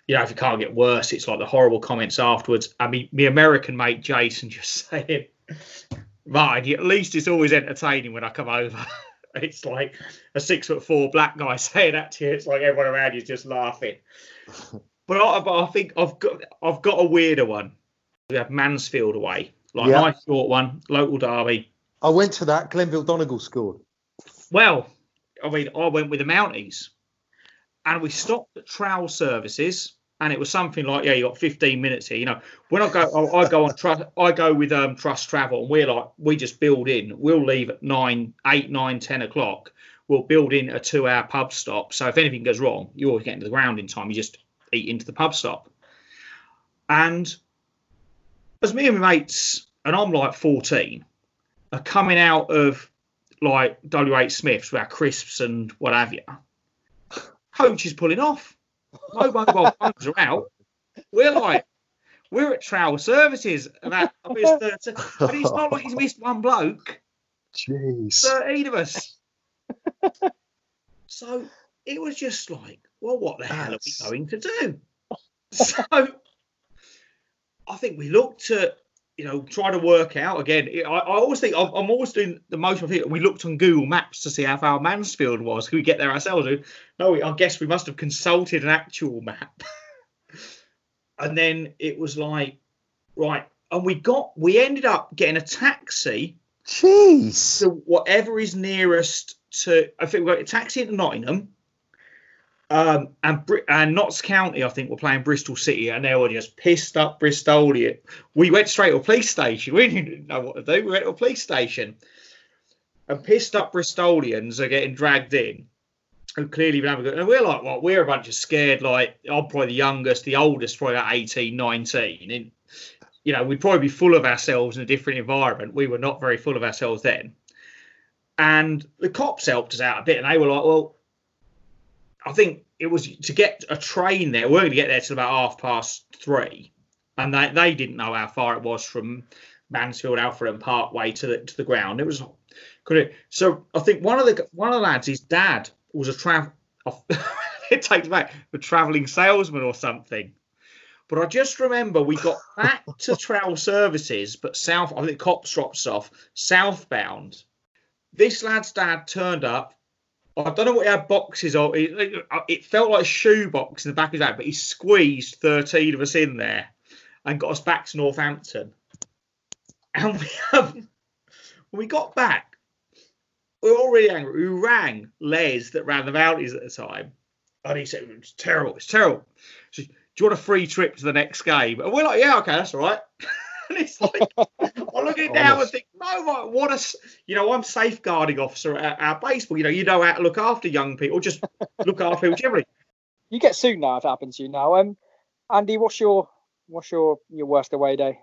you know if it can't get worse, it's like the horrible comments afterwards. I mean, my American mate Jason just saying, "Right, at least it's always entertaining when I come over." it's like a six foot four black guy saying that to you. It's like everyone around you is just laughing. But I, but I think I've got I've got a weirder one. We have Mansfield away, like Yeah. nice short one, local derby. I went to that. Glenville Donegal scored. Well, I mean, I went with the Mounties, and we stopped at Trowell services, and it was something like, yeah, you got 15 minutes here. You know, when I go, I, I go on trust, I go with um, Trust Travel, and we're like, we just build in. We'll leave at nine, eight, nine, ten o'clock. We'll build in a two-hour pub stop. So if anything goes wrong, you always get into the ground in time. You just eat into the pub stop. And as me and my mates, and I'm like 14, are coming out of like WH Smiths with our crisps and what have you. Coach is pulling off. No mobile phones are out. We're like, we're at Trowell Services. And, that, I mean, it's 13 and it's not like he's missed one bloke. Jeez. 13 of us. so it was just like, well, what the hell are we going to do? So I think we looked at, you know, try to work out again. I, I always think I'm, I'm always doing the motion thing. We looked on Google Maps to see how far Mansfield was. Could we get there ourselves? No, I guess we must have consulted an actual map. and then it was like, right. And we got, we ended up getting a taxi Jeez. to whatever is nearest to. I think we got a taxi into Nottingham, um, and Bri- and Notts County. I think were playing Bristol City, and they were just pissed up Bristolian. We went straight to a police station. We didn't know what to do. We went to a police station, and pissed up Bristolians are getting dragged in. Who clearly been having and we're like, well, we're a bunch of scared. Like, I'm probably the youngest, the oldest, probably about 18, 19. And you know, we'd probably be full of ourselves in a different environment. We were not very full of ourselves then. And the cops helped us out a bit, and they were like, well, I think it was to get a train there. We we're going to get there till about half past three, and they, they didn't know how far it was from Mansfield, Alfreton, and Parkway to the to the ground. It was could it? So I think one of the one of the lads, his dad was a travel. it takes back the travelling salesman or something. But I just remember we got back to Trowell Services, but south. I think cops dropped us off southbound. This lad's dad turned up. I don't know what he had boxes of. It, it- felt like a shoebox in the back of his head, but he squeezed 13 of us in there and got us back to Northampton. And we, um, when we got back, we were already angry. We rang Les that ran the mounties at the time. And he said, It's terrible. It's terrible. Said, Do you want a free trip to the next game? And we're like, Yeah, okay, that's all right. and it's like, I look at it now and think, No, right, what a, s- you know, I'm safeguarding officer at our baseball. You know, you know how to look after young people, just look after people generally. You get sued now if it happens to you now. Um, Andy, what's your what's your your worst away day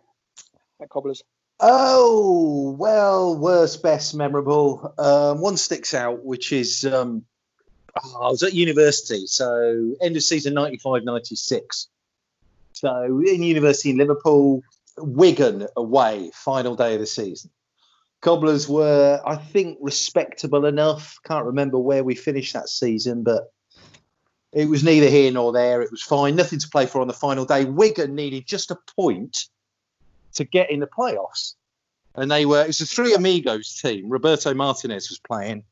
at Cobblers? Oh well, worst, best, memorable. Um, one sticks out, which is um, oh, I was at university, so end of season 95 96. So in university in Liverpool, Wigan away, final day of the season. Cobblers were, I think, respectable enough. Can't remember where we finished that season, but it was neither here nor there. It was fine. Nothing to play for on the final day. Wigan needed just a point to get in the playoffs. And they were, it was a three amigos team. Roberto Martinez was playing.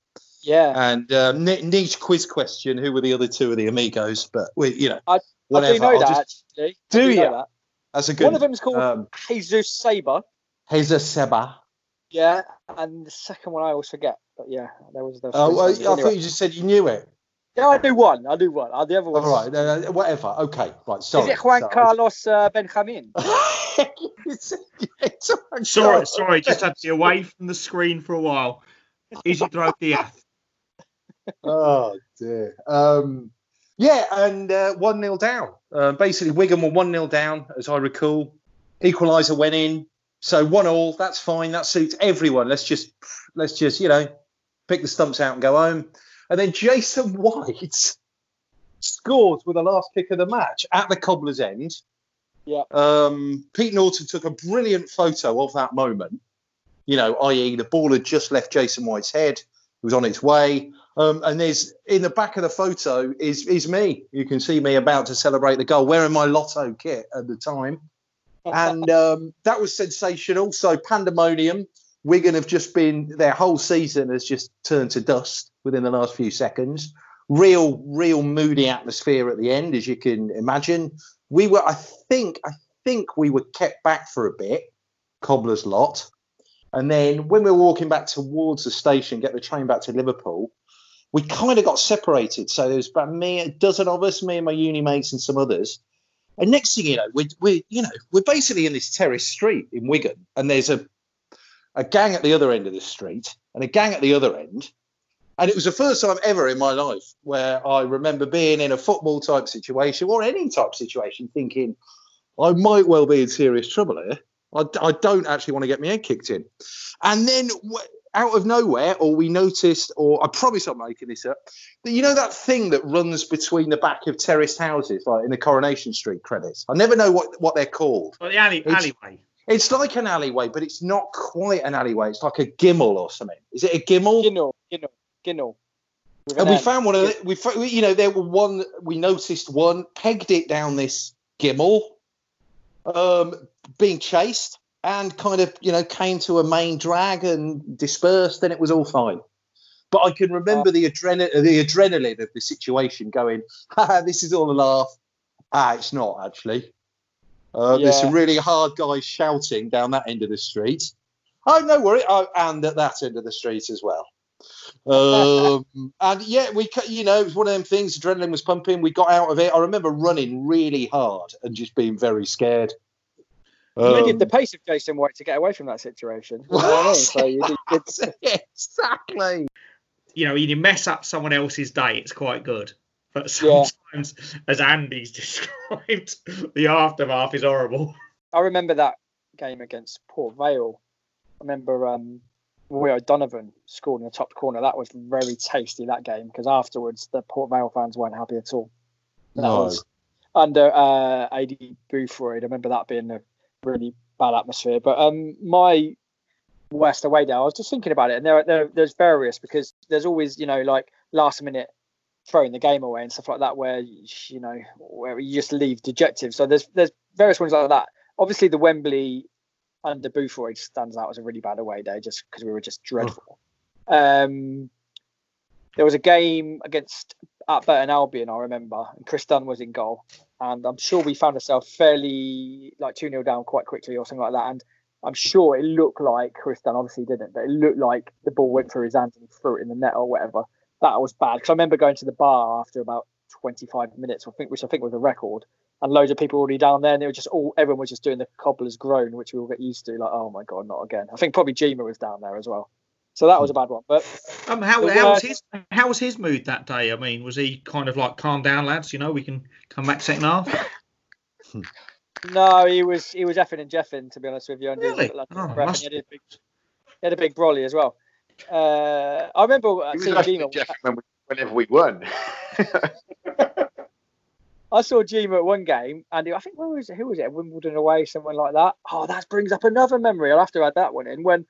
Yeah, And um, niche quiz question who were the other two of the amigos? But, we, you know, I- I whatever. do know I'll that just- actually. I Do ya? that. That's a good One of them is called um, Jesus Saber. Jesus Seba. Yeah, and the second one I always forget. But yeah, there was. There was Oh, three well, ones. I Anyway. thought you just said you knew it. Yeah, I do one. I do one. Uh, the other one. All right, uh, whatever. Okay, right. Sorry. Is it Juan Sorry. Carlos uh, Benjamin? It's- it's Juan Sorry, sorry, just had to be away from the screen for a while. Isidro Diaz. Oh dear. Um, yeah, and uh, one 0 down. Uh, basically, Wigan were one 0 down, as I recall. Equaliser went in, so one all. That's fine. That suits everyone. Let's just let's just you know pick the stumps out and go home. And then Jason White scores with the last kick of the match at the cobbler's end. Yeah. Um, Pete Norton took a brilliant photo of that moment. You know, i.e., the ball had just left Jason White's head. It was on its way. Um, and there's in the back of the photo is is me. You can see me about to celebrate the goal, wearing my Lotto kit at the time, and um, that was sensational. So pandemonium. Wigan have just been their whole season has just turned to dust within the last few seconds. Real, real moody atmosphere at the end, as you can imagine. We were, I think, I think we were kept back for a bit, Cobbler's lot, and then when we were walking back towards the station, get the train back to Liverpool, we kind of got separated. So there was about me, a dozen of us, me and my uni mates, and some others. And next thing you know, we're, we you know, we're basically in this terrace street in Wigan, and there's a a gang at the other end of the street and a gang at the other end. And it was the first time ever in my life where I remember being in a football type situation or any type situation thinking, I might well be in serious trouble here. I, I don't actually want to get my head kicked in. And then out of nowhere, or we noticed, or I promise I'm making this up, that you know that thing that runs between the back of terraced houses, like in the Coronation Street credits? I never know what, what they're called. Well, the alley, It's- alleyway. It's like an alleyway, but it's not quite an alleyway. It's like a gimmel or something. Is it a gimmel? Ginnell, Ginnell, Ginnell. With And an we N. found one of the, we, we, you know, there were one. We noticed one, pegged it down this gimmel, um, being chased, and kind of, you know, came to a main drag and dispersed, then it was all fine. But I can remember the adrenaline, the adrenaline of the situation, going, "Ha, this is all a laugh." Ah, it's not actually. Uh, There's some really hard guys shouting down that end of the street. Oh, no worry. Oh, and at that end of the street as well. Um, and yeah, we, you know, it was one of them things. Adrenaline was pumping. We got out of it. I remember running really hard and just being very scared. You needed Um, the pace of Jason White to get away from that situation. You know I mean? So you did, did- exactly. You know, you mess up someone else's day, it's quite good. But Yeah. sometimes, as Andy's described, the aftermath is horrible. I remember that game against Port Vale. I remember um, Roy O'Donovan scored in the top corner. That was very tasty that game because afterwards the Port Vale fans weren't happy at all. That No. was under uh, Aidy Boothroyd. I remember that being a really bad atmosphere. But um, my West away day, I was just thinking about it, and there, there there's various because there's always you know like last minute throwing the game away and stuff like that where you know where you just leave dejected. So there's there's various ones like that. Obviously, the Wembley under Boothroyd stands out as a really bad away day just because we were just dreadful. Um, there was a game against at Burton Albion, I remember, and Chris Dunn was in goal, and I'm sure we found ourselves fairly like two 0 down quite quickly or something like that, and. I'm sure it looked like Chris Dunn obviously didn't, but it looked like the ball went through his hands and he threw it in the net or whatever. That was bad because I remember going to the bar after about 25 minutes, which I think was a record, and loads of people already down there, and they were just all everyone was just doing the cobbler's groan, which we all get used to. Like, oh my god, not again. I think probably Gima was down there as well, so that was a bad one. But Um, how, how was his how was his mood that day? I mean, was he kind of like, "Calm down, lads. You know, we can come back second half." no, he was he was effing and jeffing to be honest with you. And he Really? like, Oh, must- he, had a big, he had a big brolly as well. Uh, I remember uh, seeing actually Gima. When we, whenever we won. I saw Gima at one game, and he- I think where was it? Who was it? Wimbledon away, someone like that. Oh, that brings up another memory. I'll have to add that one in. When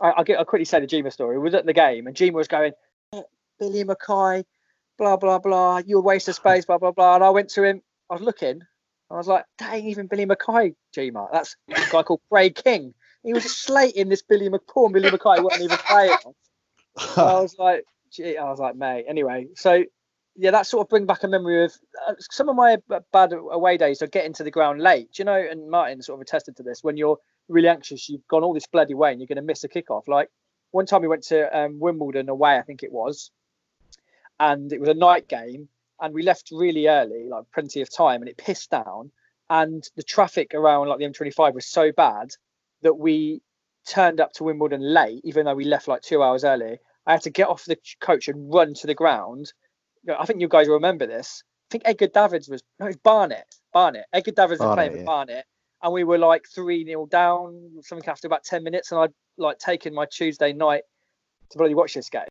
I, I'll, get, I'll quickly say the Jima story. We was at the game, and Jima was going, Billy McKay, blah blah blah. you're a waste of space, blah blah blah. And I went to him. I was looking. and I was like, that ain't even Billy McKay, Jima. That's a guy called Craig King. He was slating this Billy Mc, poor Billy McKay, wasn't even playing. I was like, gee, I was like, mate. Anyway, so yeah, that sort of bring back a memory of uh, some of my bad away days are getting to the ground late. You know? And Martin sort of attested to this. When you're really anxious, you've gone all this bloody way, and you're going to miss a kickoff. Like one time we went to um, Wimbledon away, I think it was, and it was a night game, and we left really early, like plenty of time, and it pissed down, and the traffic around like the M25 was so bad that we turned up to Wimbledon late, even though we left like two hours early. I had to get off the coach and run to the ground. I think you guys remember this. I think Edgar Davids was no, it's Barnet. Barnet. Edgar Davids was playing for yeah. Barnet, and we were like three nil down, something after about ten minutes, and I'd like taken my Tuesday night to bloody watch this game.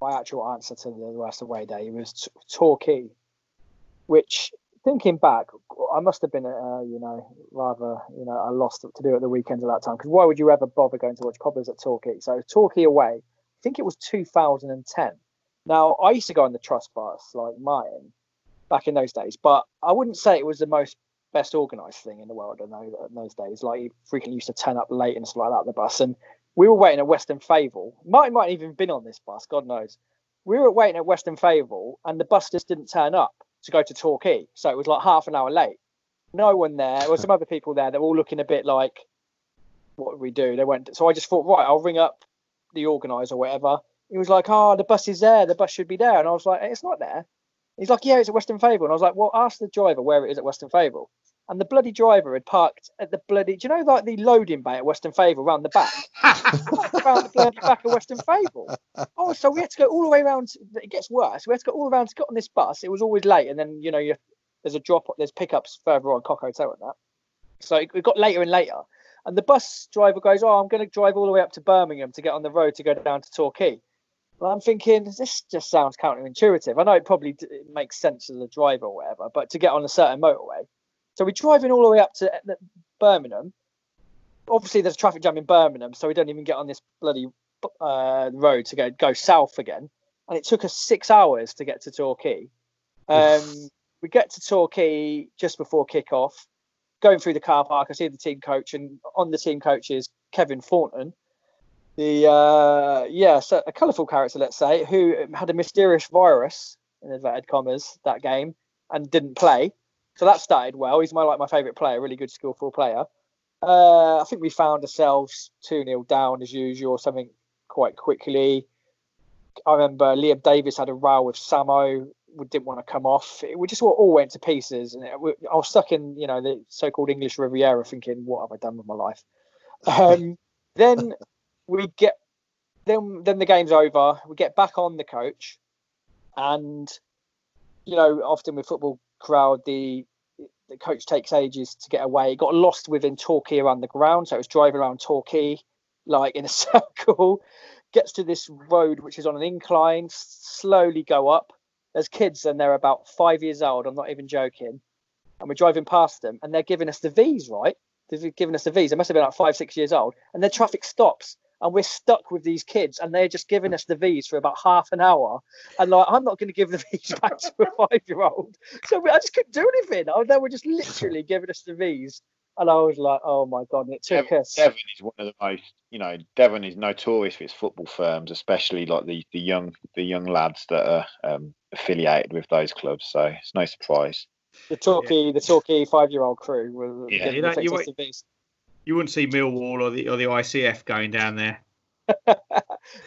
my actual answer to the West away day was t- Torquay, which thinking back, I must have been, uh, you know, rather, you know, I lost to do at the weekends at that time. Because why would you ever bother going to watch Cobblers at Torquay? So Torquay away, I think it was 2010. Now I used to go on the trust bus like Martin back in those days, but I wouldn't say it was the most best organised thing in the world in those, in those days. Like he freaking used to turn up late and stuff like that. The bus, and we were waiting at Weston Favell. Martin might have even been on this bus, God knows. We were waiting at Weston Favell, and the bus just didn't turn up to go to Torquay, so it was like half an hour late. No one there. There were some other people there. They're all looking a bit like, "What do we do?" They went. So I just thought, right, I'll ring up the organizer or whatever. He was like, "Oh, the bus is there. The bus should be there." And I was like, "It's not there." He's like, "Yeah, it's at Weston Favell." And I was like, "Well, ask the driver where it is at Weston Favell." And the bloody driver had parked at the bloody. Do you know like the loading bay at Weston Favell around the back? around the bloody back of Weston Favell. Oh, so we had to go all the way around. It gets worse. We had to go all around to get on this bus. It was always late, and then you know you, there's a drop. There's pickups further on Cock Hotel and that. So it, it got later and later. And the bus driver goes, "Oh, I'm going to drive all the way up to Birmingham to get on the road to go down to Torquay." Well, I'm thinking this just sounds counterintuitive. I know it probably d- it makes sense as a driver or whatever, but to get on a certain motorway. So we're driving all the way up to uh, Birmingham. Obviously, there's traffic jam in Birmingham, so we don't even get on this bloody uh, road to go go south again. And it took us six hours to get to Torquay. Um, we get to Torquay just before kick-off. Going through the car park, I see the team coach, and on the team coach is Kevin Thornton, the uh, yeah, so a colourful character, let's say, who had a mysterious virus in inverted commas that game and didn't play. So that started well. He's my like my favourite player, really good skillful player. Uh, I think we found ourselves 2 0 down as usual, something quite quickly. I remember Liam Davis had a row with Samo, we didn't want to come off. It, we just all, went to pieces. And it, we, I was stuck in, you know, the so called English Riviera thinking, what have I done with my life? Um, then we get, then, then the game's over. We get back on the coach. And, you know, often with football crowd, the the coach takes ages to get away. It got lost within Torquay around the ground, so it was driving around Torquay like in a circle. Gets to this road which is on an incline, slowly go up. There's kids and they're about five years old. I'm not even joking. And we're driving past them and they're giving us the V's, right? They've given us the V's. They must have been like five, six years old. And then traffic stops and we're stuck with these kids and they're just giving us the V's for about half an hour. And like, I'm not going to give the V's back to a five year old. So we, I just couldn't do anything. I, they were just literally giving us the V's. And I was like, oh my God. And it took Devon, us. Devon is one of the most, you know, Devon is notorious for its football firms, especially like the, the young the young lads that are um, affiliated with those clubs. So it's no surprise. The Torquay, the Torquay five year old crew were Yeah, giving you know, the you V's. You wouldn't see Millwall or the or the ICF going down there.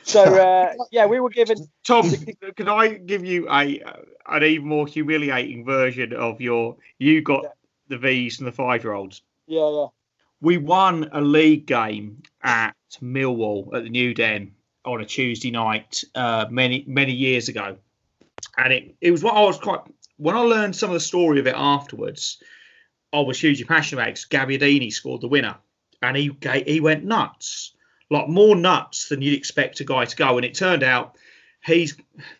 So uh, yeah, we were given. Tom, can I give you a an even more humiliating version of your you got Yeah. the V's and the five year olds? Yeah, yeah. We won a league game at Millwall at the New Den on a Tuesday night uh, many many years ago, and it it was what I was quite when I learned some of the story of it afterwards. I was hugely passionate about it 'cause Gabbiadini scored the winner, and he he went nuts, like more nuts than you'd expect a guy to go. And it turned out he's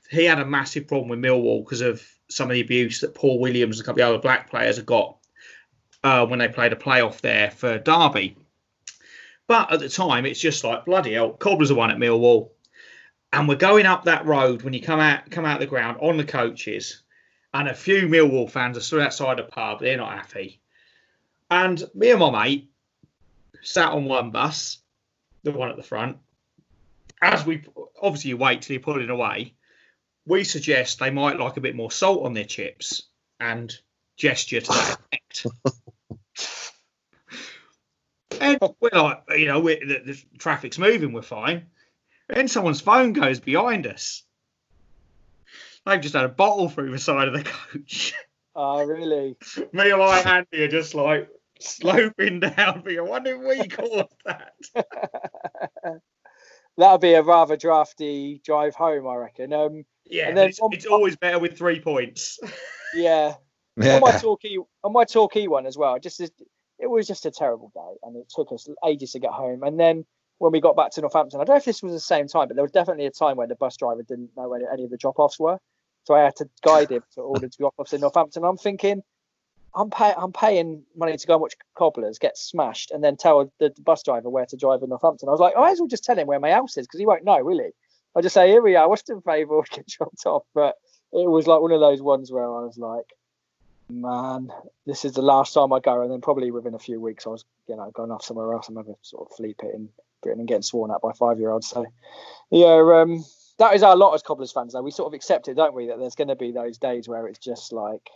he had a massive problem with Millwall because of some of the abuse that Paul Williams and a couple of other black players had got uh, when they played a playoff there for Derby. But at the time, it's just like bloody hell. Cobblers are one at Millwall, and we're going up that road when you come out come out the ground on the coaches, and a few Millwall fans are stood outside the pub. They're not happy, and me and my mate sat on one bus, the one at the front. As we obviously you wait till you're pulling away, we suggest they might like a bit more salt on their chips and gesture to that effect. and we're like, you know, we're, the, the traffic's moving, we're fine. Then someone's phone goes behind us. They've just had a bottle through the side of the coach. Oh, really? Me and I, Andy, are just like sloping down. But why didn't we cause that? That'll be a rather drafty drive home, I reckon. Um, Yeah, And then it's, on- it's always better with three points. yeah. Yeah. On my talkie, on my Torquay one as well. Just it was just a terrible day, and it took us ages to get home. And then when we got back to Northampton. I don't know if this was the same time, but there was definitely a time when the bus driver didn't know where any of the drop offs were. So I had to guide him to all the drop offs in Northampton. I'm thinking, I'm pay, I'm paying money to go and watch cobblers get smashed, and then tell the, bus driver where to drive in Northampton. I was like, I might as well just tell him where my house is because he won't know, he? I just say, here we are, Weston Favell, get dropped off. But it was like one of those ones where I was like, man, this is the last time I go. And then probably within a few weeks, I was, you know, going off somewhere else. I'm having sort of flea pit in Britain and getting sworn at by five year olds. So, yeah, um, that is our lot as Cobblers fans, though. We sort of accept it, don't we? That there's going to be those days where it's just like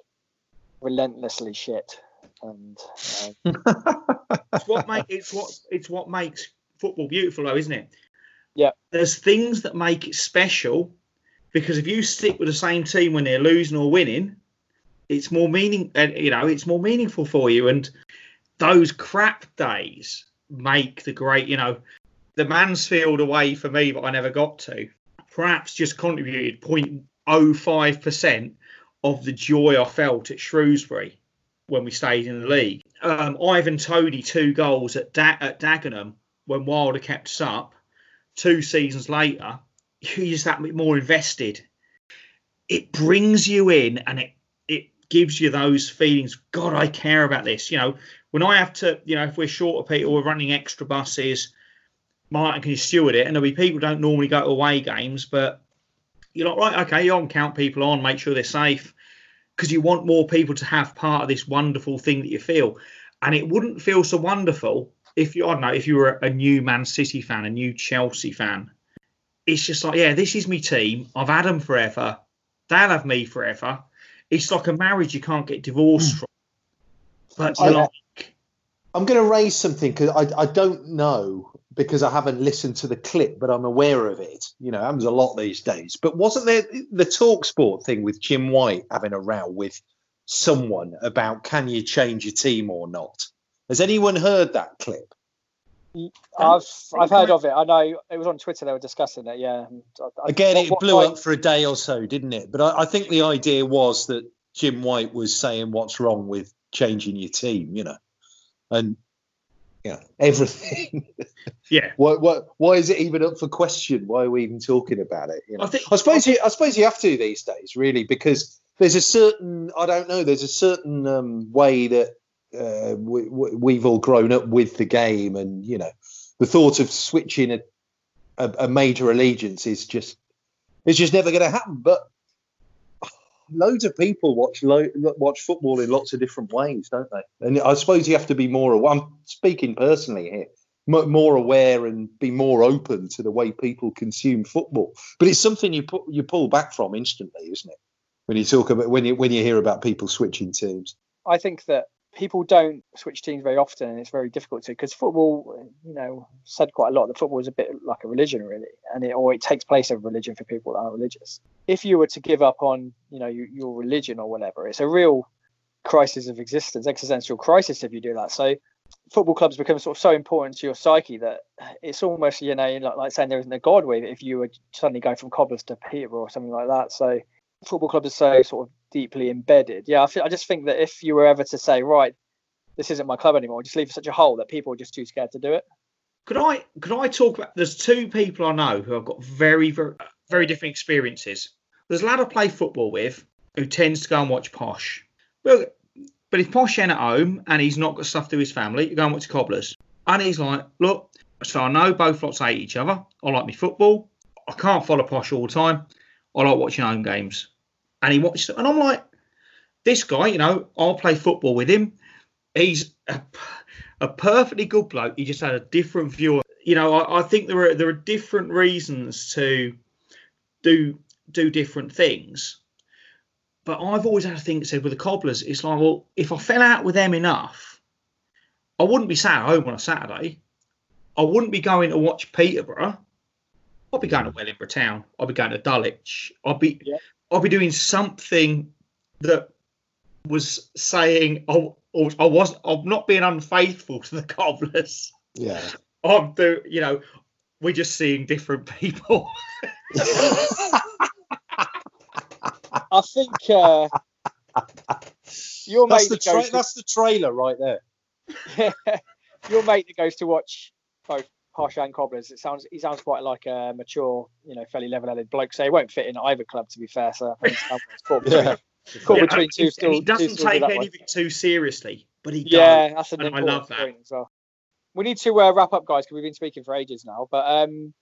relentlessly shit. And uh, It's what make it's what it's what makes football beautiful, though, isn't it? Yeah. There's things that make it special because if you stick with the same team when they're losing or winning, it's more meaning. uh, You know, it's more meaningful for you. And those crap days make the great. You know, the Mansfield away for me, but I never got to. Perhaps just contributed 0.05 percent of the joy I felt at Shrewsbury when we stayed in the league. Um, Ivan Toney two goals at da- at Dagenham when Wilder kept us up. Two seasons later, just that bit more invested. It brings you in and it it gives you those feelings. God, I care about this. You know, when I have to, you know, if we're short of people, we're running extra buses. Martin can you steward it? And there'll be people don't normally go to away games, but you're like, right, okay, you on count people on, make sure they're safe, because you want more people to have part of this wonderful thing that you feel. And it wouldn't feel so wonderful if you, I don't know, if you were a new Man City fan, a new Chelsea fan. It's just like, yeah, this is my team. I've had them forever. They'll have me forever. It's like a marriage you can't get divorced hmm. from. But I, like, I'm going to raise something because I, I don't know because I haven't listened to the clip, but I'm aware of it. You know, happens a lot these days. But wasn't there the talk sport thing with Jim White having a row with someone about can you change your team or not? Has anyone heard that clip? I've I've heard of it. I know it was on Twitter. They were discussing it. Yeah. I- Again, what- it blew time- up for a day or so, didn't it? But I, I think the idea was that Jim White was saying what's wrong with changing your team, you know, and you know everything. yeah. Why, why, why is it even up for question? Why are we even talking about it? You know? I think- I suppose you, I suppose you have to these days, really, because there's a certain, I don't know, there's a certain um, way that uh, we- we've all grown up with the game, and you know, the thought of switching a, a, a major allegiance is just, it's just never going to happen. But loads of people watch lo- watch football in lots of different ways, don't they? And I suppose you have to be more. I'm speaking personally here mo- more aware and be more open to the way people consume football. But it's something you put you pull back from instantly, isn't it? When you talk about when you when you hear about people switching teams. I think that people don't switch teams very often, and it's very difficult to because football, you know, said quite a lot. that football is a bit like a religion, really, and it or it takes place of religion for people that are religious. If you were to give up on, you know, your, your religion or whatever, it's a real crisis of existence, existential crisis if you do that. So, football clubs become sort of so important to your psyche that it's almost, you know, like, like saying there isn't a god with it if you were suddenly going from Cobblers to Peterborough or something like that. So, football clubs are so sort of deeply embedded. Yeah, I, feel, I just think that if you were ever to say, right, this isn't my club anymore, just leave such a hole that people are just too scared to do it. Could I could I talk about? There's two people I know who have got very very very different experiences. There's a lad I play football with who tends to go and watch Posh. Well, but if Posh ain't at home and he's not got stuff to his family, you go and watch Cobblers. And he's like, look, so I know both lots hate each other. I like me football. I can't follow Posh all the time. I like watching home games. And he watches, and I'm like, this guy, you know, I'll play football with him. He's a, a perfectly good bloke. He just had a different view. You know, I, I think there are there are different reasons to do do different things. But I've always had a thing said with the cobblers, it's like, well, if I fell out with them enough, I wouldn't be sat at home on a Saturday. I wouldn't be going to watch Peterborough. I'd be going to Wellingborough Town. I'd be going to Dulwich. I'd be Yeah. I'd be doing something that was saying I, I wasn't I'm not being unfaithful to the cobblers. Yeah. I'm do you know, we're just seeing different people. I think uh, your mate That's the that goes tra- that's the trailer right there. to, your mate that goes to watch both Posh and Cobblers, it sounds he sounds quite like a mature, you know, fairly level-headed bloke. So he won't fit in either club, to be fair. So I think it's caught between, Yeah. caught Yeah, between and two he- still. he doesn't take anything too seriously, but he Yeah, does. that's an and I important love that. point as well. We need to uh, wrap up, guys, because we've been speaking for ages now. But um,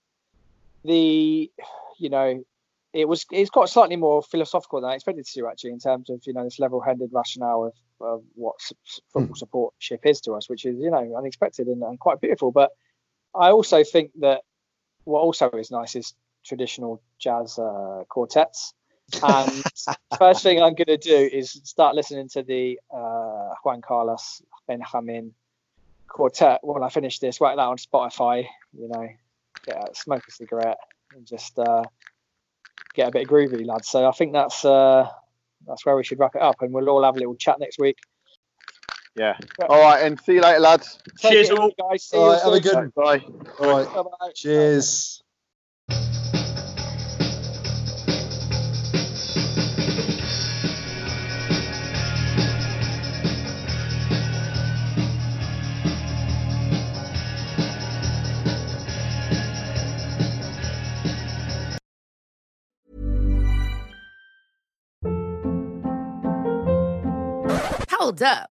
the, you know, it was it's got slightly more philosophical than I expected to do actually in terms of you know this level-headed rationale of, of what s- s- football supportship is to us, which is you know unexpected and, and quite beautiful. But I also think that what also is nice is traditional jazz uh, quartets. And first thing I'm going to do is start listening to the uh, Juan Carlos Benjamin quartet when I finish this. Whack that on Spotify, you know, get out, smoke a cigarette, and just uh, get a bit groovy, lads. So I think that's uh, that's where we should wrap it up, and we'll all have a little chat next week. Yeah. All right, and see you later, lads. Take Cheers all. guys. See All you right, have a soon. good- Bye. All right. Bye-bye. Cheers. Hold up.